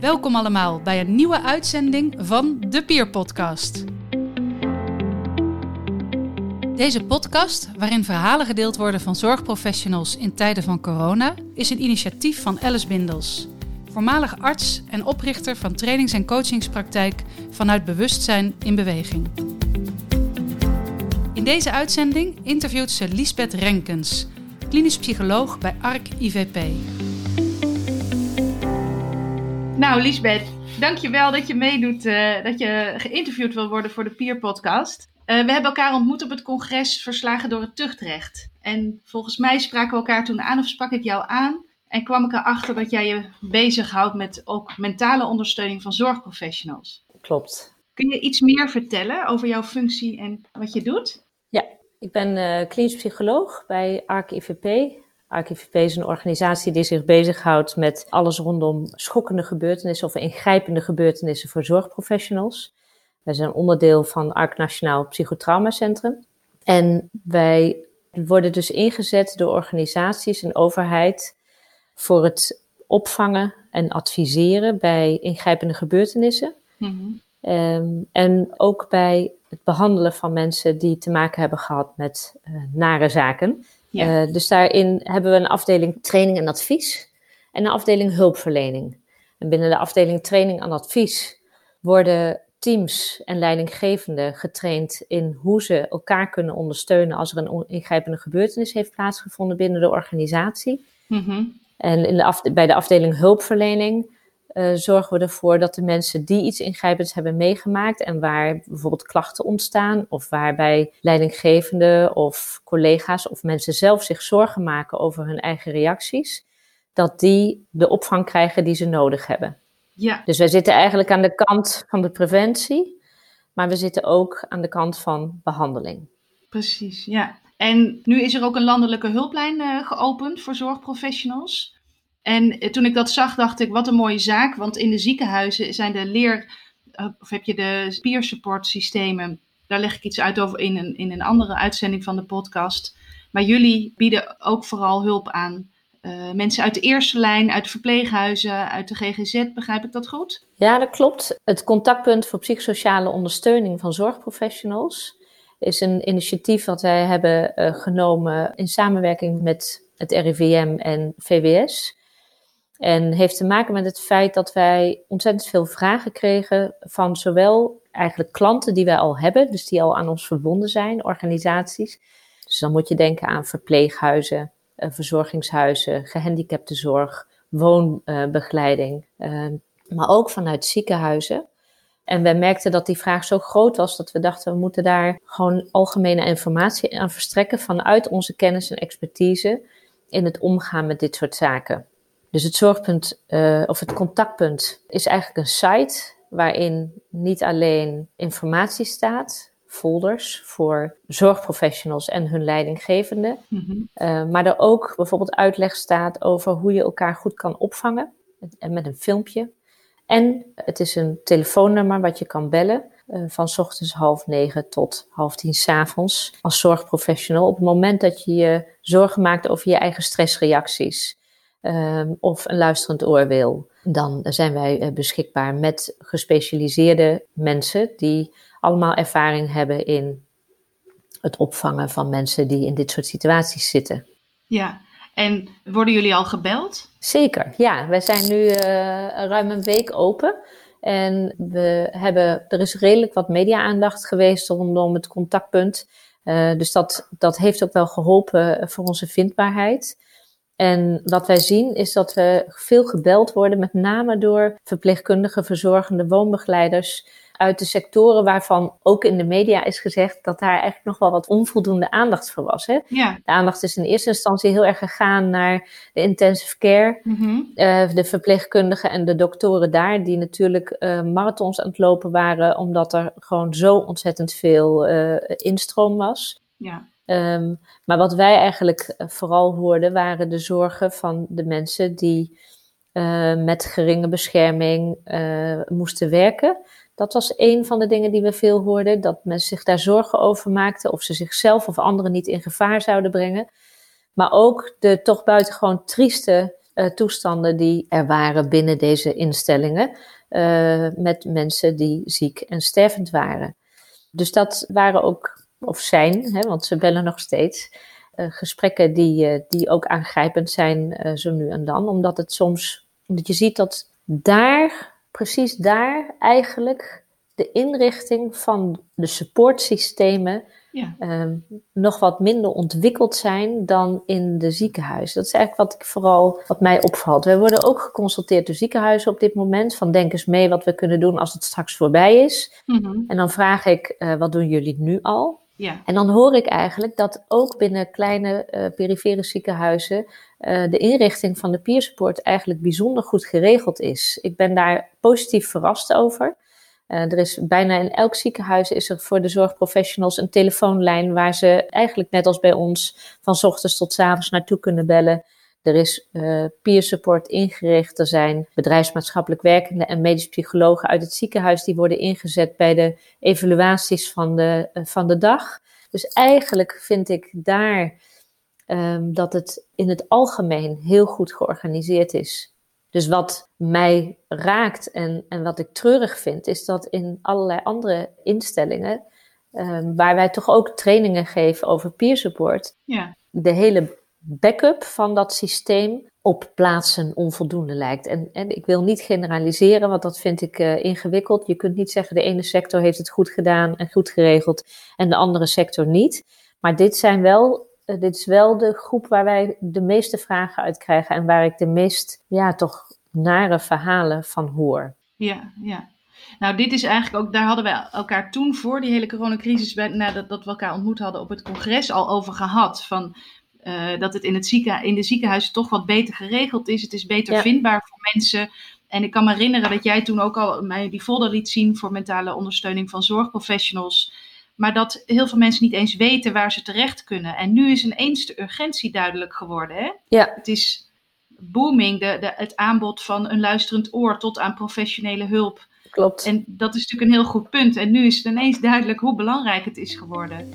Welkom allemaal bij een nieuwe uitzending van de Peer Podcast. Deze podcast, waarin verhalen gedeeld worden van zorgprofessionals in tijden van corona, is een initiatief van Alice Bindels, voormalig arts en oprichter van trainings- en coachingspraktijk vanuit bewustzijn in beweging. In deze uitzending interviewt ze Lisbeth Renkens, klinisch psycholoog bij ARC IVP. Nou, Lisbeth, dankjewel dat je meedoet, uh, dat je geïnterviewd wil worden voor de Peer Podcast. Uh, we hebben elkaar ontmoet op het congres Verslagen door het Tuchtrecht. En volgens mij spraken we elkaar toen aan, of sprak ik jou aan. En kwam ik erachter dat jij je bezighoudt met ook mentale ondersteuning van zorgprofessionals. Klopt. Kun je iets meer vertellen over jouw functie en wat je doet? Ja, ik ben uh, klinisch psycholoog bij ARC IVP. ARC IVP is een organisatie die zich bezighoudt met alles rondom schokkende gebeurtenissen of ingrijpende gebeurtenissen voor zorgprofessionals. Wij zijn onderdeel van ARC Nationaal Psychotraumacentrum. En wij worden dus ingezet door organisaties en overheid voor het opvangen en adviseren bij ingrijpende gebeurtenissen. Mm-hmm. Um, en ook bij het behandelen van mensen die te maken hebben gehad met uh, nare zaken. Ja. Uh, dus daarin hebben we een afdeling training en advies en een afdeling hulpverlening. En binnen de afdeling training en advies worden teams en leidinggevenden getraind in hoe ze elkaar kunnen ondersteunen als er een ingrijpende gebeurtenis heeft plaatsgevonden binnen de organisatie. Mm-hmm. En in de af, bij de afdeling hulpverlening uh, zorgen we ervoor dat de mensen die iets ingrijpends hebben meegemaakt en waar bijvoorbeeld klachten ontstaan of waarbij leidinggevenden of collega's of mensen zelf zich zorgen maken over hun eigen reacties, dat die de opvang krijgen die ze nodig hebben. Ja. Dus wij zitten eigenlijk aan de kant van de preventie, maar we zitten ook aan de kant van behandeling. Precies, ja. En nu is er ook een landelijke hulplijn uh, geopend voor zorgprofessionals. En toen ik dat zag, dacht ik, wat een mooie zaak. Want in de ziekenhuizen zijn de leer, eh, of heb je de peer support systemen. Daar leg ik iets uit over in een, in een andere uitzending van de podcast. Maar jullie bieden ook vooral hulp aan uh, mensen uit de eerste lijn, uit de verpleeghuizen, uit de GGZ. Begrijp ik dat goed? Ja, dat klopt. Het contactpunt voor psychosociale ondersteuning van zorgprofessionals is een initiatief dat wij hebben genomen in samenwerking met het RIVM en VWS. En heeft te maken met het feit dat wij ontzettend veel vragen kregen van zowel eigenlijk klanten die wij al hebben, dus die al aan ons verbonden zijn, organisaties. Dus dan moet je denken aan verpleeghuizen, uh, verzorgingshuizen, gehandicaptenzorg, woonbegeleiding, uh, maar ook vanuit ziekenhuizen. En wij merkten dat die vraag zo groot was dat we dachten we moeten daar gewoon algemene informatie aan verstrekken vanuit onze kennis en expertise in het omgaan met dit soort zaken. Dus het zorgpunt uh, of het contactpunt is eigenlijk een site waarin niet alleen informatie staat, folders voor zorgprofessionals en hun leidinggevenden, mm-hmm. uh, maar er ook bijvoorbeeld uitleg staat over hoe je elkaar goed kan opvangen en met een filmpje. En het is een telefoonnummer wat je kan bellen uh, van s ochtends half negen tot half tien s avonds als zorgprofessional op het moment dat je je zorgen maakt over je eigen stressreacties um, of een luisterend oor wil, dan zijn wij eh, beschikbaar met gespecialiseerde mensen die allemaal ervaring hebben in het opvangen van mensen die in dit soort situaties zitten. Ja, en worden jullie al gebeld? Zeker, ja. Wij zijn nu uh, ruim een week open. En we hebben, er is redelijk wat media-aandacht geweest rondom het contactpunt. Uh, dus dat, dat heeft ook wel geholpen voor onze vindbaarheid. En wat wij zien is dat we veel gebeld worden, met name door verpleegkundigen, verzorgende woonbegeleiders uit de sectoren waarvan ook in de media is gezegd dat daar eigenlijk nog wel wat onvoldoende aandacht voor was. Hè? Ja. De aandacht is in eerste instantie heel erg gegaan naar de intensive care, mm-hmm. uh, de verpleegkundigen en de doktoren daar, die natuurlijk uh, marathons aan het lopen waren, omdat er gewoon zo ontzettend veel uh, instroom was. Ja. Um, maar wat wij eigenlijk eh, vooral hoorden waren de zorgen van de mensen die uh, met geringe bescherming uh, moesten werken. Dat was een van de dingen die we veel hoorden, dat mensen zich daar zorgen over maakten of ze zichzelf of anderen niet in gevaar zouden brengen. Maar ook de toch buitengewoon trieste toestanden die er waren binnen deze instellingen. met mensen die ziek en stervend waren. Dus dat waren ook, of zijn, hè, want ze bellen nog steeds, gesprekken die, die ook aangrijpend zijn zo nu en dan. Omdat het soms, omdat je ziet dat daar, precies daar eigenlijk de inrichting van de supportsystemen ja. Ehm, nog wat minder ontwikkeld zijn dan in de ziekenhuizen. Dat is eigenlijk wat ik vooral wat mij opvalt. We worden ook geconsulteerd door ziekenhuizen op dit moment. Van denk eens mee wat we kunnen doen als het straks voorbij is. Mhm. En dan vraag ik, uh, wat doen jullie nu al? Ja. En dan hoor ik eigenlijk dat ook binnen kleine uh, perifere ziekenhuizen uh, de inrichting van de peer support eigenlijk bijzonder goed geregeld is. Ik ben daar positief verrast over. Uh, er is bijna in elk ziekenhuis is er voor de zorgprofessionals een telefoonlijn waar ze eigenlijk net als bij ons van ochtends tot avonds naartoe kunnen bellen. Er is uh, peer support ingericht. Er zijn bedrijfsmaatschappelijk werkenden en medisch psychologen uit het ziekenhuis die worden ingezet bij de evaluaties van de, uh, van de dag. Dus eigenlijk vind ik daar um, dat het in het algemeen heel goed georganiseerd is. Dus wat mij raakt en, en wat ik treurig vind, is dat in allerlei andere instellingen, um, waar wij toch ook trainingen geven over peer support, ja. de hele backup van dat systeem op plaatsen onvoldoende lijkt. En, en ik wil niet generaliseren, want dat vind ik uh, ingewikkeld. Je kunt niet zeggen de ene sector heeft het goed gedaan en goed geregeld en de andere sector niet. Maar dit zijn wel uh, dit is wel de groep waar wij de meeste vragen uit krijgen en waar ik de meest, ja, toch nare verhalen van hoor. Ja, ja. Nou, dit is eigenlijk ook, daar hadden we elkaar toen voor die hele coronacrisis, nadat dat we elkaar ontmoet hadden op het congres, al over gehad. Van, uh, dat het in, het zieken, in de ziekenhuizen toch wat beter geregeld is. Het is beter vindbaar voor mensen. En ik kan me herinneren dat jij toen ook al mij die folder liet zien voor mentale ondersteuning van zorgprofessionals. Maar dat heel veel mensen niet eens weten waar ze terecht kunnen. En nu is ineens de urgentie duidelijk geworden. Hè? Ja. Het is booming, de, de, het aanbod van een luisterend oor tot aan professionele hulp. Klopt. En dat is natuurlijk een heel goed punt. En nu is het ineens duidelijk hoe belangrijk het is geworden.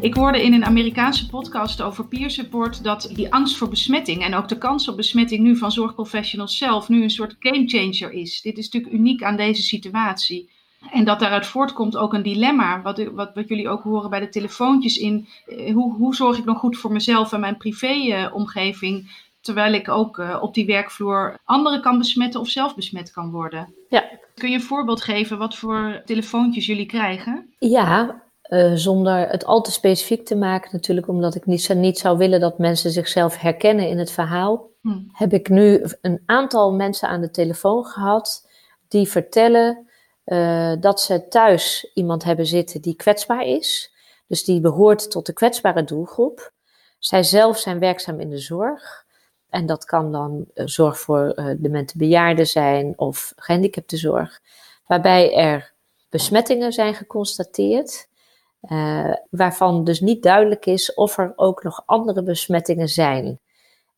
Ik hoorde in een Amerikaanse podcast over peer support dat die angst voor besmetting en ook de kans op besmetting nu van zorgprofessionals zelf nu een soort gamechanger is. Dit is natuurlijk uniek aan deze situatie. En dat daaruit voortkomt ook een dilemma, wat, wat, wat jullie ook horen bij de telefoontjes in. Eh, hoe, hoe zorg ik nog goed voor mezelf en mijn privéomgeving, terwijl ik ook uh, op die werkvloer anderen kan besmetten of zelf besmet kan worden? Ja. Kun je een voorbeeld geven wat voor telefoontjes jullie krijgen? Ja, uh, zonder het al te specifiek te maken, natuurlijk omdat ik niet, niet zou willen dat mensen zichzelf herkennen in het verhaal, hm. heb ik nu een aantal mensen aan de telefoon gehad die vertellen uh, dat ze thuis iemand hebben zitten die kwetsbaar is. Dus die behoort tot de kwetsbare doelgroep. Zij zelf zijn werkzaam in de zorg. En dat kan dan uh, zorg voor uh, demente bejaarden zijn of gehandicaptenzorg. Waarbij er besmettingen zijn geconstateerd. Waarvan dus niet duidelijk is of er ook nog andere besmettingen zijn.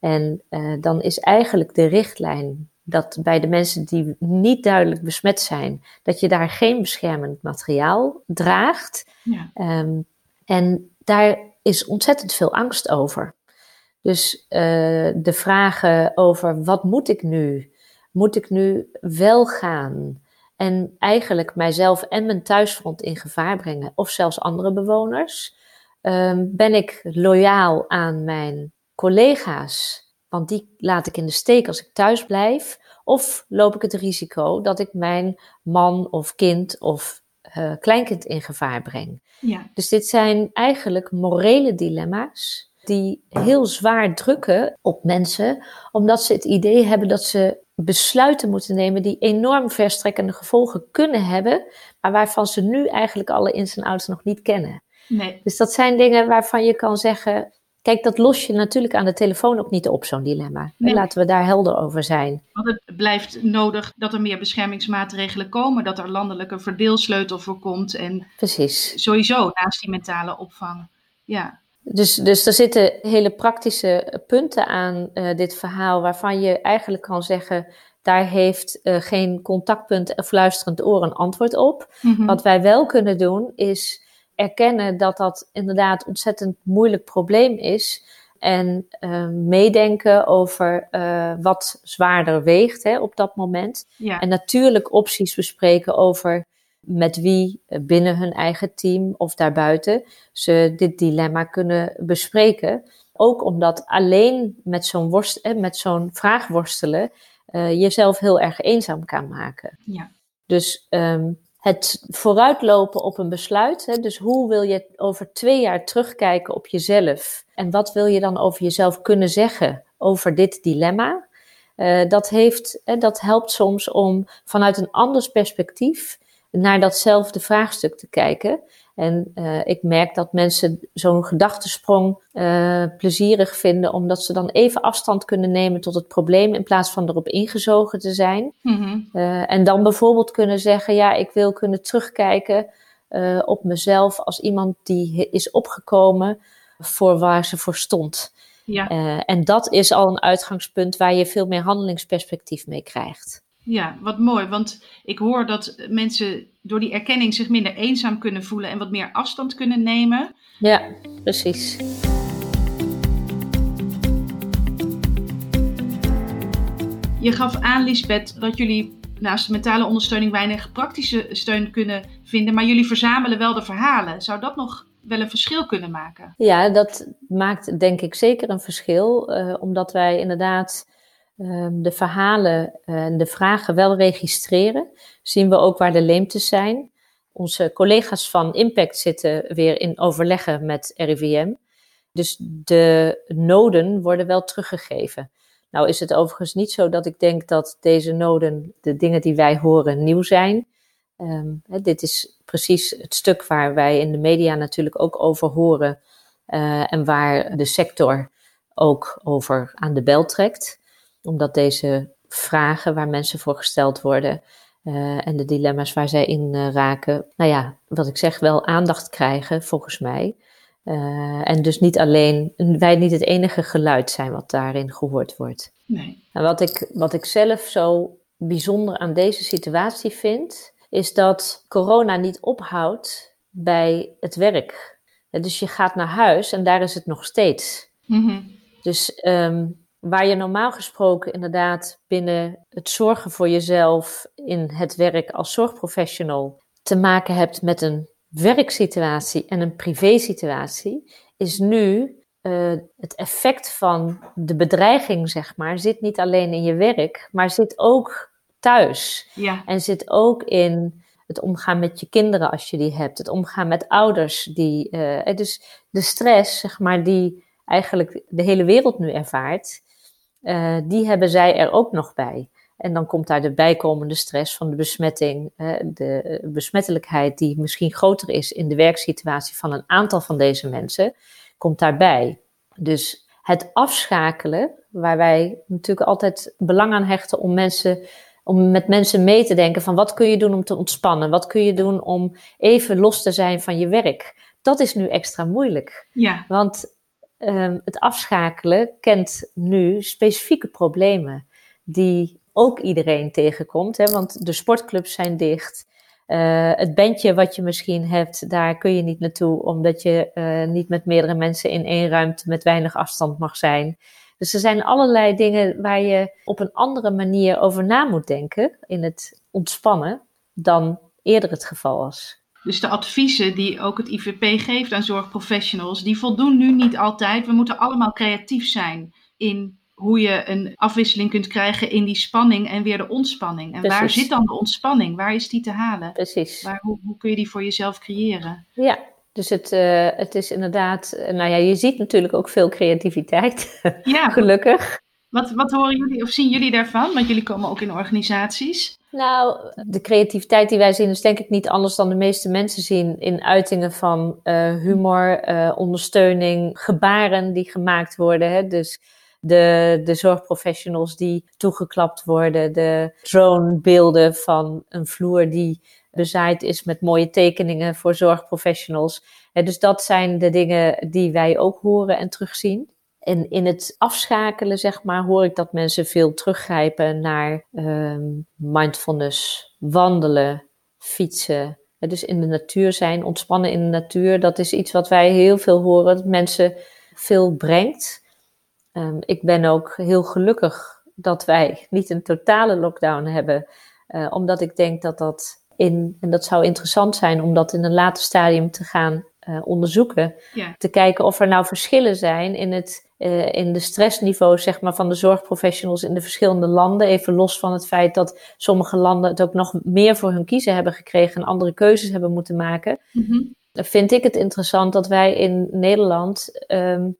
En dan is eigenlijk de richtlijn dat bij de mensen die niet duidelijk besmet zijn, dat je daar geen beschermend materiaal draagt. Ja. Um, en daar is ontzettend veel angst over. Dus uh, de vragen over wat moet ik nu? Moet ik nu wel gaan? En eigenlijk mijzelf en mijn thuisfront in gevaar brengen, of zelfs andere bewoners. Um, ben ik loyaal aan mijn collega's want die laat ik in de steek als ik thuis blijf. Of loop ik het risico dat ik mijn man of kind of uh, kleinkind in gevaar breng. Ja. Dus dit zijn eigenlijk morele dilemma's die heel zwaar drukken op mensen, omdat ze het idee hebben dat ze besluiten moeten nemen die enorm verstrekkende gevolgen kunnen hebben, maar waarvan ze nu eigenlijk alle ins en outs nog niet kennen. Nee. Dus dat zijn dingen waarvan je kan zeggen, Kijk, dat los je natuurlijk aan de telefoon ook niet op, zo'n dilemma. Nee. Laten we daar helder over zijn. Want het blijft nodig dat er meer beschermingsmaatregelen komen, dat er landelijke verdeelsleutel voor komt. En Precies. Sowieso naast die mentale opvang. Ja. Dus, dus er zitten hele praktische punten aan uh, dit verhaal, waarvan je eigenlijk kan zeggen. Daar heeft uh, geen contactpunt of luisterend oor een antwoord op. Mm -hmm. Wat wij wel kunnen doen, is erkennen dat dat inderdaad ontzettend moeilijk probleem is. En uh, meedenken over wat zwaarder weegt hè, op dat moment. Ja. En natuurlijk opties bespreken over met wie binnen hun eigen team of daarbuiten ze dit dilemma kunnen bespreken. Ook omdat alleen met zo'n worst, met zo'n vraag worstelen uh, jezelf heel erg eenzaam kan maken. Ja. Dus um, het vooruitlopen op een besluit. Hè, dus hoe wil je over twee jaar terugkijken op jezelf? En wat wil je dan over jezelf kunnen zeggen over dit dilemma? Uh, dat, heeft, hè, dat helpt soms om vanuit een anders perspectief naar datzelfde vraagstuk te kijken. En uh, ik merk dat mensen zo'n gedachtesprong uh, plezierig vinden, omdat ze dan even afstand kunnen nemen tot het probleem in plaats van erop ingezogen te zijn. Mm-hmm. Uh, en dan bijvoorbeeld kunnen zeggen: Ja, ik wil kunnen terugkijken op mezelf als iemand die is opgekomen voor waar ze voor stond. Ja. en dat is al een uitgangspunt waar je veel meer handelingsperspectief mee krijgt. Ja, wat mooi. Want ik hoor dat mensen door die erkenning zich minder eenzaam kunnen voelen en wat meer afstand kunnen nemen. Ja, precies. Je gaf aan, Lisbeth, dat jullie naast de mentale ondersteuning weinig praktische steun kunnen vinden, maar jullie verzamelen wel de verhalen. Zou dat nog wel een verschil kunnen maken? Ja, dat maakt denk ik zeker een verschil, uh, omdat wij inderdaad Ehm, de verhalen en de vragen wel registreren, zien we ook waar de leemtes zijn. Onze collega's van Impact zitten weer in overleggen met RIVM. Dus de noden worden wel teruggegeven. Nou is het overigens niet zo dat ik denk dat deze noden, de dingen die wij horen, nieuw zijn. Hè, dit is precies het stuk waar wij in de media natuurlijk ook over horen uh, en waar de sector ook over aan de bel trekt omdat deze vragen waar mensen voor gesteld worden uh, en de dilemma's waar zij in uh, raken, nou ja, wat ik zeg, wel aandacht krijgen, volgens mij. Uh, en dus niet alleen, wij niet het enige geluid zijn wat daarin gehoord wordt. Nee. En wat ik, wat ik zelf zo bijzonder aan deze situatie vind, is dat corona niet ophoudt bij het werk. Dus je gaat naar huis en daar is het nog steeds. Mm -hmm. Dus um, Waar je normaal gesproken inderdaad binnen het zorgen voor jezelf in het werk als zorgprofessional te maken hebt met een werksituatie en een privésituatie, is nu uh, het effect van de bedreiging, zeg maar, zit niet alleen in je werk, maar zit ook thuis. Ja. En zit ook in het omgaan met je kinderen als je die hebt, het omgaan met ouders die, uh, dus de stress, zeg maar, die eigenlijk de hele wereld nu ervaart, uh, die hebben zij er ook nog bij. En dan komt daar de bijkomende stress van de besmetting, de besmettelijkheid die misschien groter is in de werksituatie van een aantal van deze mensen, komt daarbij. Dus het afschakelen, waar wij natuurlijk altijd belang aan hechten om mensen om met mensen mee te denken van wat kun je doen om te ontspannen? Wat kun je doen om even los te zijn van je werk? Dat is nu extra moeilijk. Ja. Want um, het afschakelen kent nu specifieke problemen die ook iedereen tegenkomt. Hè? Want de sportclubs zijn dicht. Uh, het bandje wat je misschien hebt, daar kun je niet naartoe, omdat je uh, niet met meerdere mensen in één ruimte met weinig afstand mag zijn. Dus er zijn allerlei dingen waar je op een andere manier over na moet denken in het ontspannen dan eerder het geval was. Dus de adviezen die ook het IVP geeft aan zorgprofessionals, die voldoen nu niet altijd. We moeten allemaal creatief zijn in hoe je een afwisseling kunt krijgen in die spanning en weer de ontspanning. En waar zit dan de ontspanning? Waar is die te halen? Precies. Waar, hoe, hoe kun je die voor jezelf creëren? Ja, dus het, uh, het is inderdaad, nou ja, je ziet natuurlijk ook veel creativiteit. Ja. Gelukkig. Wat, wat horen jullie of zien jullie daarvan? Want jullie komen ook in organisaties. Nou, de creativiteit die wij zien is denk ik niet anders dan de meeste mensen zien in uitingen van uh, humor, uh, ondersteuning, gebaren die gemaakt worden. Hè? Dus de, de zorgprofessionals die toegeklapt worden, de dronebeelden van een vloer die bezaaid is met mooie tekeningen voor zorgprofessionals. dus dat zijn de dingen die wij ook horen en terugzien. En in het afschakelen, zeg maar, hoor ik dat mensen veel teruggrijpen naar um, mindfulness, wandelen, fietsen, dus in de natuur zijn, ontspannen in de natuur, dat is iets wat wij heel veel horen, dat mensen veel brengt. Ehm, ik ben ook heel gelukkig dat wij niet een totale lockdown hebben, uh, omdat ik denk dat dat in, en dat zou interessant zijn om dat in een later stadium te gaan uh, onderzoeken. Ja. Te kijken of er nou verschillen zijn in, het, uh, in de stressniveau zeg maar, van de zorgprofessionals in de verschillende landen. Even los van het feit dat sommige landen het ook nog meer voor hun kiezen hebben gekregen en andere keuzes hebben moeten maken. Mm -hmm. Vind ik het interessant dat wij in Nederland um,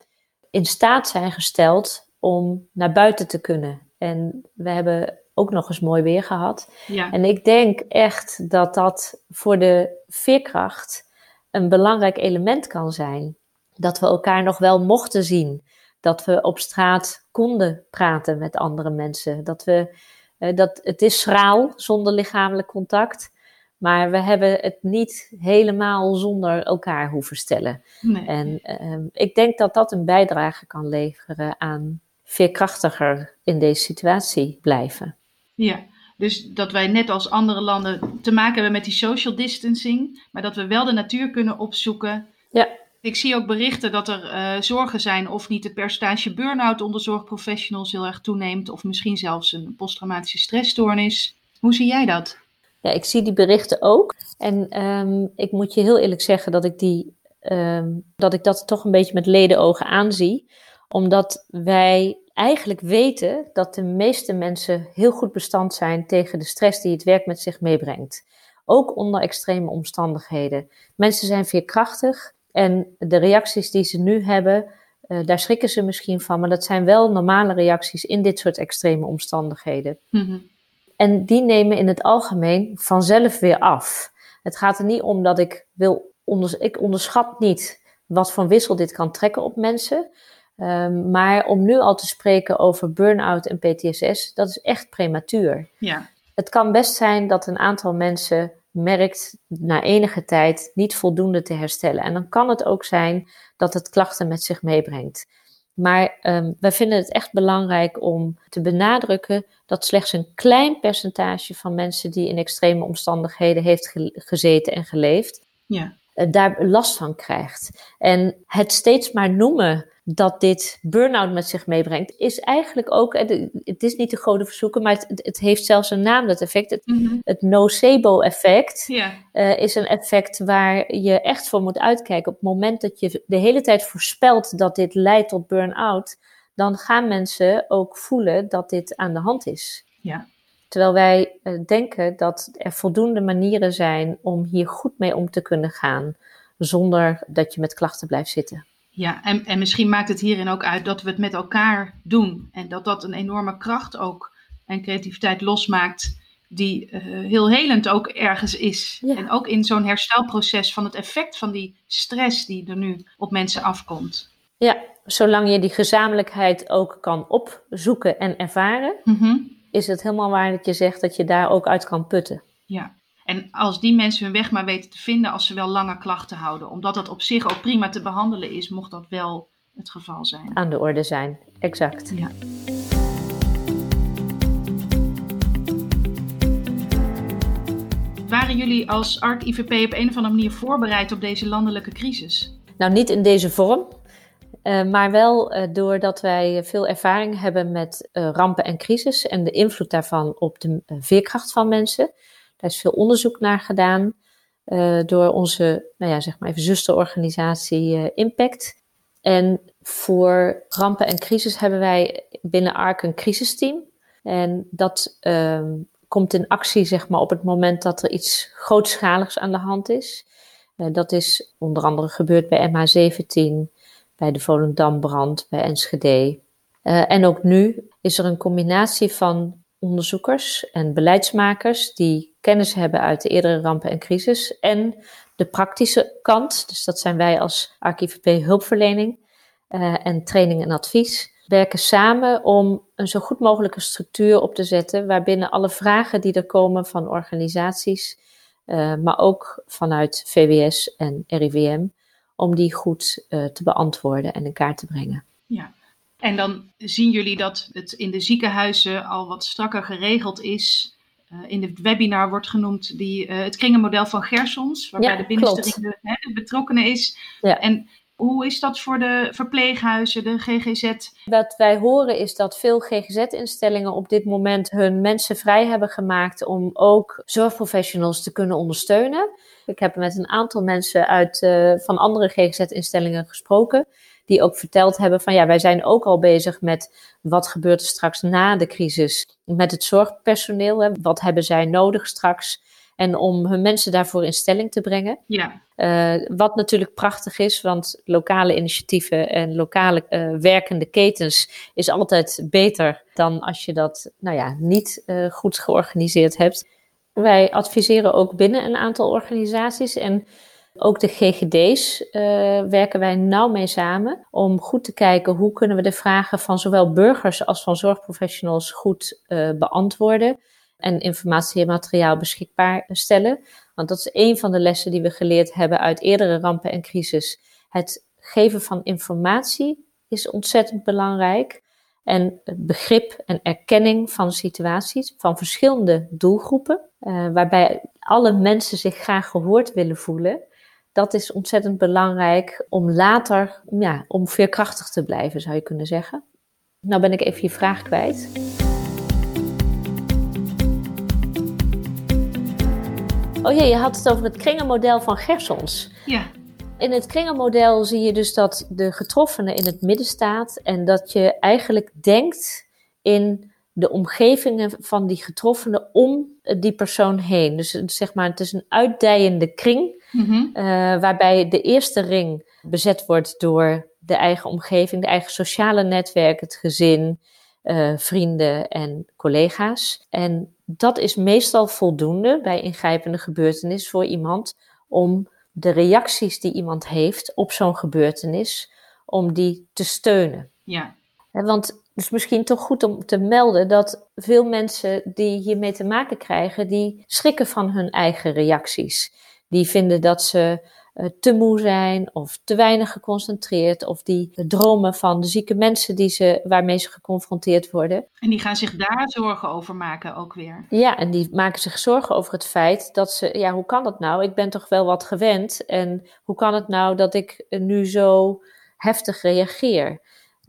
in staat zijn gesteld om naar buiten te kunnen. En we hebben ook nog eens mooi weer gehad. Ja. En ik denk echt dat dat voor de veerkracht een belangrijk element kan zijn. Dat we elkaar nog wel mochten zien. Dat we op straat konden praten met andere mensen. Dat we, uh, dat, het is schraal zonder lichamelijk contact. Maar we hebben het niet helemaal zonder elkaar hoeven stellen. Nee. En uh, ik denk dat dat een bijdrage kan leveren aan veerkrachtiger in deze situatie blijven. Ja, dus dat wij net als andere landen te maken hebben met die social distancing, maar dat we wel de natuur kunnen opzoeken. Ja. Ik zie ook berichten dat er uh, zorgen zijn of niet het percentage burn-out onder zorgprofessionals heel erg toeneemt, of misschien zelfs een posttraumatische stressstoornis. Hoe zie jij dat? Ja, ik zie die berichten ook. En um, ik moet je heel eerlijk zeggen dat ik, die, um, dat ik dat toch een beetje met ledenogen aanzie. Omdat wij eigenlijk weten dat de meeste mensen heel goed bestand zijn tegen de stress die het werk met zich meebrengt. Ook onder extreme omstandigheden. Mensen zijn veerkrachtig en de reacties die ze nu hebben, uh, daar schrikken ze misschien van, maar dat zijn wel normale reacties in dit soort extreme omstandigheden. Mm-hmm. En die nemen in het algemeen vanzelf weer af. Het gaat er niet om dat ik wil, ik onderschat niet wat voor wissel dit kan trekken op mensen. Um, maar om nu al te spreken over burn-out en PTSS, dat is echt prematuur. Ja. Het kan best zijn dat een aantal mensen merkt na enige tijd niet voldoende te herstellen. En dan kan het ook zijn dat het klachten met zich meebrengt. Maar um, wij vinden het echt belangrijk om te benadrukken dat slechts een klein percentage van mensen die in extreme omstandigheden heeft gezeten en geleefd, ja. Uh, daar last van krijgt. En het steeds maar noemen dat dit burn-out met zich meebrengt, is eigenlijk ook, het is niet te grote verzoeken, maar het, het heeft zelfs een naam, dat effect. Het, mm het nocebo-effect ja. uh, is een effect waar je echt voor moet uitkijken. Op het moment dat je de hele tijd voorspelt dat dit leidt tot burn-out, dan gaan mensen ook voelen dat dit aan de hand is. Ja. Terwijl wij uh, denken dat er voldoende manieren zijn om hier goed mee om te kunnen gaan, zonder dat je met klachten blijft zitten. Ja, en, en misschien maakt het hierin ook uit dat we het met elkaar doen. En dat dat een enorme kracht ook en creativiteit losmaakt, die uh, heel helend ook ergens is. En ook in zo'n herstelproces van het effect van die stress die er nu op mensen afkomt. Ja, zolang je die gezamenlijkheid ook kan opzoeken en ervaren, mm-hmm. is het helemaal waar dat je zegt dat je daar ook uit kan putten. Ja, en als die mensen hun weg maar weten te vinden als ze wel lange klachten houden, omdat dat op zich ook prima te behandelen is, mocht dat wel het geval zijn. Aan de orde zijn, exact. Ja. Waren jullie als ARC-IVP op een of andere manier voorbereid op deze landelijke crisis? Nou, niet in deze vorm. Uh, maar wel uh, doordat wij veel ervaring hebben met uh, rampen en crisis en de invloed daarvan op de veerkracht van mensen. Daar is veel onderzoek naar gedaan uh, door onze, nou ja, zeg maar even zusterorganisatie uh, Impact. En voor rampen en crisis hebben wij binnen ARC een crisisteam. En dat um, komt in actie, zeg maar, op het moment dat er iets grootschaligs aan de hand is. Uh, dat is onder andere gebeurd bij MH17, bij de Volendambrand, bij Enschede. en ook nu is er een combinatie van onderzoekers en beleidsmakers die kennis hebben uit de eerdere rampen en crisis. En de praktische kant, dus dat zijn wij als ArchiVP hulpverlening uh, en training en advies, werken samen om een zo goed mogelijke structuur op te zetten waarbinnen alle vragen die er komen van organisaties, uh, maar ook vanuit VWS en RIVM, om die goed uh, te beantwoorden en in kaart te brengen. Ja, en dan zien jullie dat het in de ziekenhuizen al wat strakker geregeld is in het webinar wordt genoemd die, het kringenmodel van Gersons, waarbij Ja, de binnenste ring de, betrokkenen is. Ja. En hoe is dat voor de verpleeghuizen, de GGZ? Wat wij horen is dat veel GGZ-instellingen op dit moment hun mensen vrij hebben gemaakt om ook zorgprofessionals te kunnen ondersteunen. Ik heb met een aantal mensen uit, eh, van andere GGZ-instellingen gesproken, die ook verteld hebben van ja, wij zijn ook al bezig met wat gebeurt er straks na de crisis met het zorgpersoneel. Hè? Wat hebben zij nodig straks? En om hun mensen daarvoor in stelling te brengen. Ja, Uh, wat natuurlijk prachtig is, want lokale initiatieven en lokale uh, werkende ketens is altijd beter dan als je dat nou ja, niet uh, goed georganiseerd hebt. Wij adviseren ook binnen een aantal organisaties en ook de GGD's werken wij nauw mee samen om goed te kijken hoe kunnen we de vragen van zowel burgers als van zorgprofessionals goed beantwoorden en informatie en materiaal beschikbaar stellen. Want dat is een van de lessen die we geleerd hebben uit eerdere rampen en crisis. Het geven van informatie is ontzettend belangrijk. En het begrip en erkenning van situaties van verschillende doelgroepen, uh, waarbij alle mensen zich graag gehoord willen voelen. Dat is ontzettend belangrijk om later, ja, om veerkrachtig te blijven, zou je kunnen zeggen. Nou ben ik even je vraag kwijt. Oh ja, je had het over het kringenmodel van Gersons. Ja. In het kringenmodel zie je dus dat de getroffene in het midden staat en dat je eigenlijk denkt in de omgevingen van die getroffenen om die persoon heen. Dus zeg maar, het is een uitdijende kring, Mm-hmm. uh, waarbij de eerste ring bezet wordt door de eigen omgeving, de eigen sociale netwerk, het gezin, uh, vrienden en collega's. En dat is meestal voldoende bij ingrijpende gebeurtenis voor iemand om de reacties die iemand heeft op zo'n gebeurtenis, om die te steunen. Ja. Want is misschien toch goed om te melden dat veel mensen die hiermee te maken krijgen, die schrikken van hun eigen reacties. Die vinden dat ze uh, te moe zijn of te weinig geconcentreerd of die dromen van de zieke mensen die ze, waarmee ze geconfronteerd worden. En die gaan zich daar zorgen over maken ook weer. Ja, en die maken zich zorgen over het feit dat ze, ja, hoe kan dat nou? Ik ben toch wel wat gewend en hoe kan het nou dat ik nu zo heftig reageer?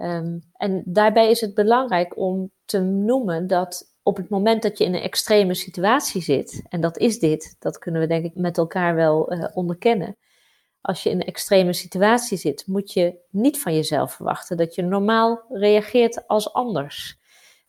Um, en daarbij is het belangrijk om te noemen dat op het moment dat je in een extreme situatie zit, en dat is dit, dat kunnen we denk ik met elkaar wel uh, onderkennen. Als je in een extreme situatie zit, moet je niet van jezelf verwachten dat je normaal reageert als anders.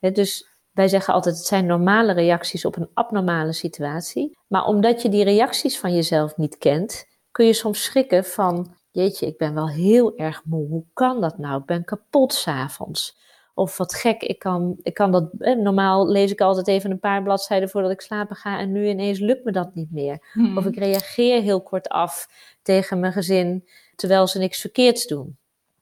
Dus wij zeggen altijd, het zijn normale reacties op een abnormale situatie. Maar omdat je die reacties van jezelf niet kent, kun je soms schrikken van, jeetje, ik ben wel heel erg moe. Hoe kan dat nou? Ik ben kapot s'avonds. Of wat gek, ik kan, ik kan dat. Eh, normaal lees ik altijd even een paar bladzijden voordat ik slapen ga. En nu ineens lukt me dat niet meer. Hmm. Of ik reageer heel kort af tegen mijn gezin terwijl ze niks verkeerds doen.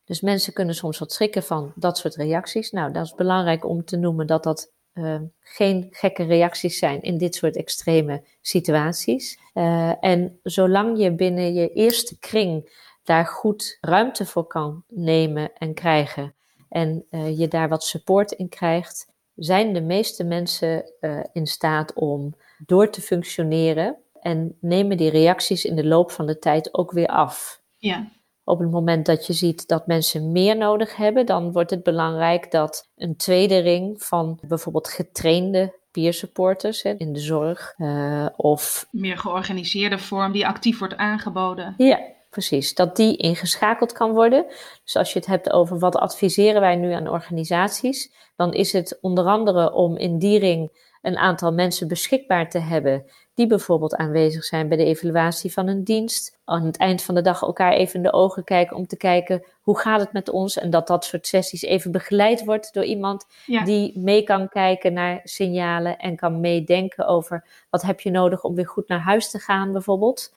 Dus mensen kunnen soms wat schrikken van dat soort reacties. Nou, dat is belangrijk om te noemen dat dat uh, geen gekke reacties zijn in dit soort extreme situaties. Uh, en zolang je binnen je eerste kring daar goed ruimte voor kan nemen en krijgen en uh, je daar wat support in krijgt, zijn de meeste mensen uh, in staat om door te functioneren en nemen die reacties in de loop van de tijd ook weer af. Ja. Op het moment dat je ziet dat mensen meer nodig hebben, dan wordt het belangrijk dat een tweede ring van bijvoorbeeld getrainde peer supporters hè, in de zorg uh, of meer georganiseerde vorm die actief wordt aangeboden. Ja, precies. Dat die ingeschakeld kan worden. Dus als je het hebt over wat adviseren wij nu aan organisaties, dan is het onder andere om in die ring een aantal mensen beschikbaar te hebben die bijvoorbeeld aanwezig zijn bij de evaluatie van een dienst. Aan het eind van de dag elkaar even in de ogen kijken om te kijken hoe gaat het met ons en dat dat soort sessies even begeleid wordt door iemand Ja. die mee kan kijken naar signalen en kan meedenken over wat heb je nodig om weer goed naar huis te gaan bijvoorbeeld.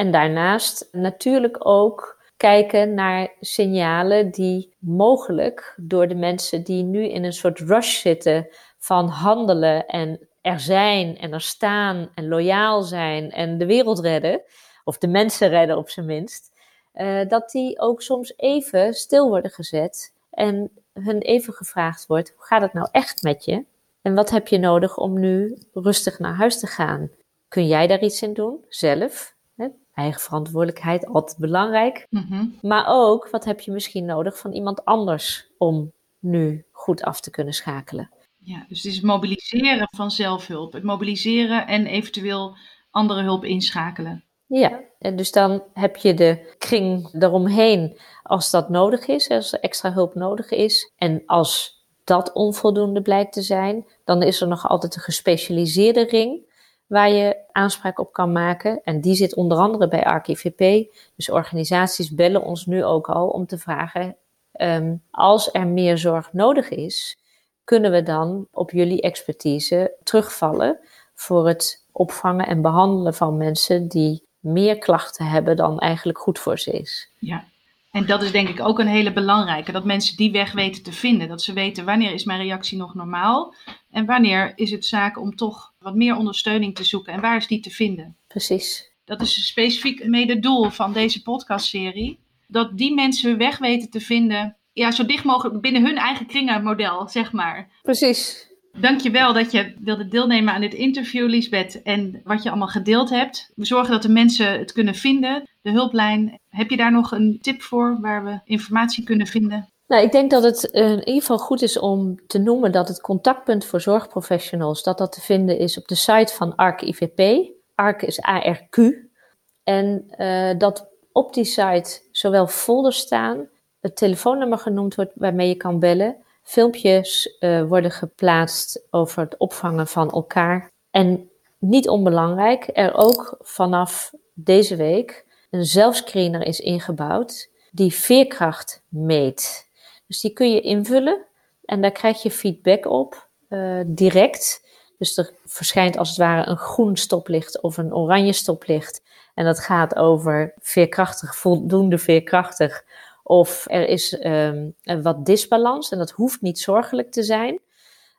En daarnaast natuurlijk ook kijken naar signalen die mogelijk door de mensen die nu in een soort rush zitten van handelen en er zijn en er staan en loyaal zijn en de wereld redden, of de mensen redden op zijn minst, uh, dat die ook soms even stil worden gezet en hun even gevraagd wordt, hoe gaat het nou echt met je? En wat heb je nodig om nu rustig naar huis te gaan? Kun jij daar iets in doen, zelf? Eigen verantwoordelijkheid, altijd belangrijk. Mhm. Maar ook, wat heb je misschien nodig van iemand anders om nu goed af te kunnen schakelen? Ja, dus het is het mobiliseren van zelfhulp. Het mobiliseren en eventueel andere hulp inschakelen. Ja, en dus dan heb je de kring eromheen als dat nodig is, als er extra hulp nodig is. En als dat onvoldoende blijkt te zijn, dan is er nog altijd een gespecialiseerde ring waar je aanspraak op kan maken. En die zit onder andere bij ArchiVP. Dus organisaties bellen ons nu ook al om te vragen: ehm, als er meer zorg nodig is, kunnen we dan op jullie expertise terugvallen voor het opvangen en behandelen van mensen die meer klachten hebben dan eigenlijk goed voor ze is. Ja, en dat is denk ik ook een hele belangrijke, dat mensen die weg weten te vinden. Dat ze weten wanneer is mijn reactie nog normaal en wanneer is het zaak om toch wat meer ondersteuning te zoeken en waar is die te vinden. Precies. Dat is specifiek mede doel van deze podcastserie. Dat die mensen hun weg weten te vinden, ja, zo dicht mogelijk binnen hun eigen kringenmodel, zeg maar. Precies. Dankjewel dat je wilde deelnemen aan dit interview, Lisbeth, en wat je allemaal gedeeld hebt. We zorgen dat de mensen het kunnen vinden, de hulplijn. Heb je daar nog een tip voor waar we informatie kunnen vinden? Nou, ik denk dat het in ieder geval goed is om te noemen dat het contactpunt voor zorgprofessionals, dat dat te vinden is op de site van ARC IVP. ARC is ARQ. En uh, dat op die site zowel folders staan, het telefoonnummer genoemd wordt waarmee je kan bellen, filmpjes uh, worden geplaatst over het opvangen van elkaar. En niet onbelangrijk, er ook vanaf deze week een zelfscreener is ingebouwd die veerkracht meet. Dus die kun je invullen en daar krijg je feedback op uh, direct. Dus er verschijnt als het ware een groen stoplicht of een oranje stoplicht. En dat gaat over veerkrachtig, voldoende veerkrachtig. Of er is um, wat disbalans en dat hoeft niet zorgelijk te zijn.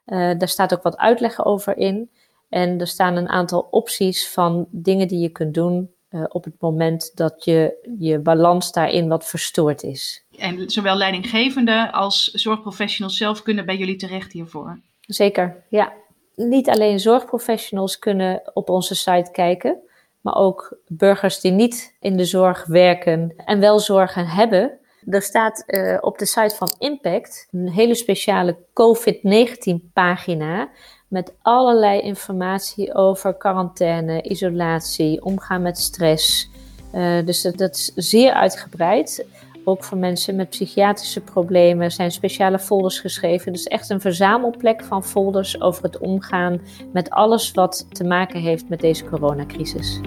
Uh, daar staat ook wat uitleg over in. En er staan een aantal opties van dingen die je kunt doen uh, op het moment dat je, je balans daarin wat verstoord is. En zowel leidinggevende als zorgprofessionals zelf kunnen bij jullie terecht hiervoor. Zeker, ja. Niet alleen zorgprofessionals kunnen op onze site kijken, maar ook burgers die niet in de zorg werken en wel zorgen hebben. Er staat uh, op de site van Impact een hele speciale COVID-19 pagina met allerlei informatie over quarantaine, isolatie, omgaan met stress. Uh, dus dat, dat, is zeer uitgebreid. Ook voor mensen met psychiatrische problemen zijn speciale folders geschreven. Dus echt een verzamelplek van folders over het omgaan met alles wat te maken heeft met deze coronacrisis.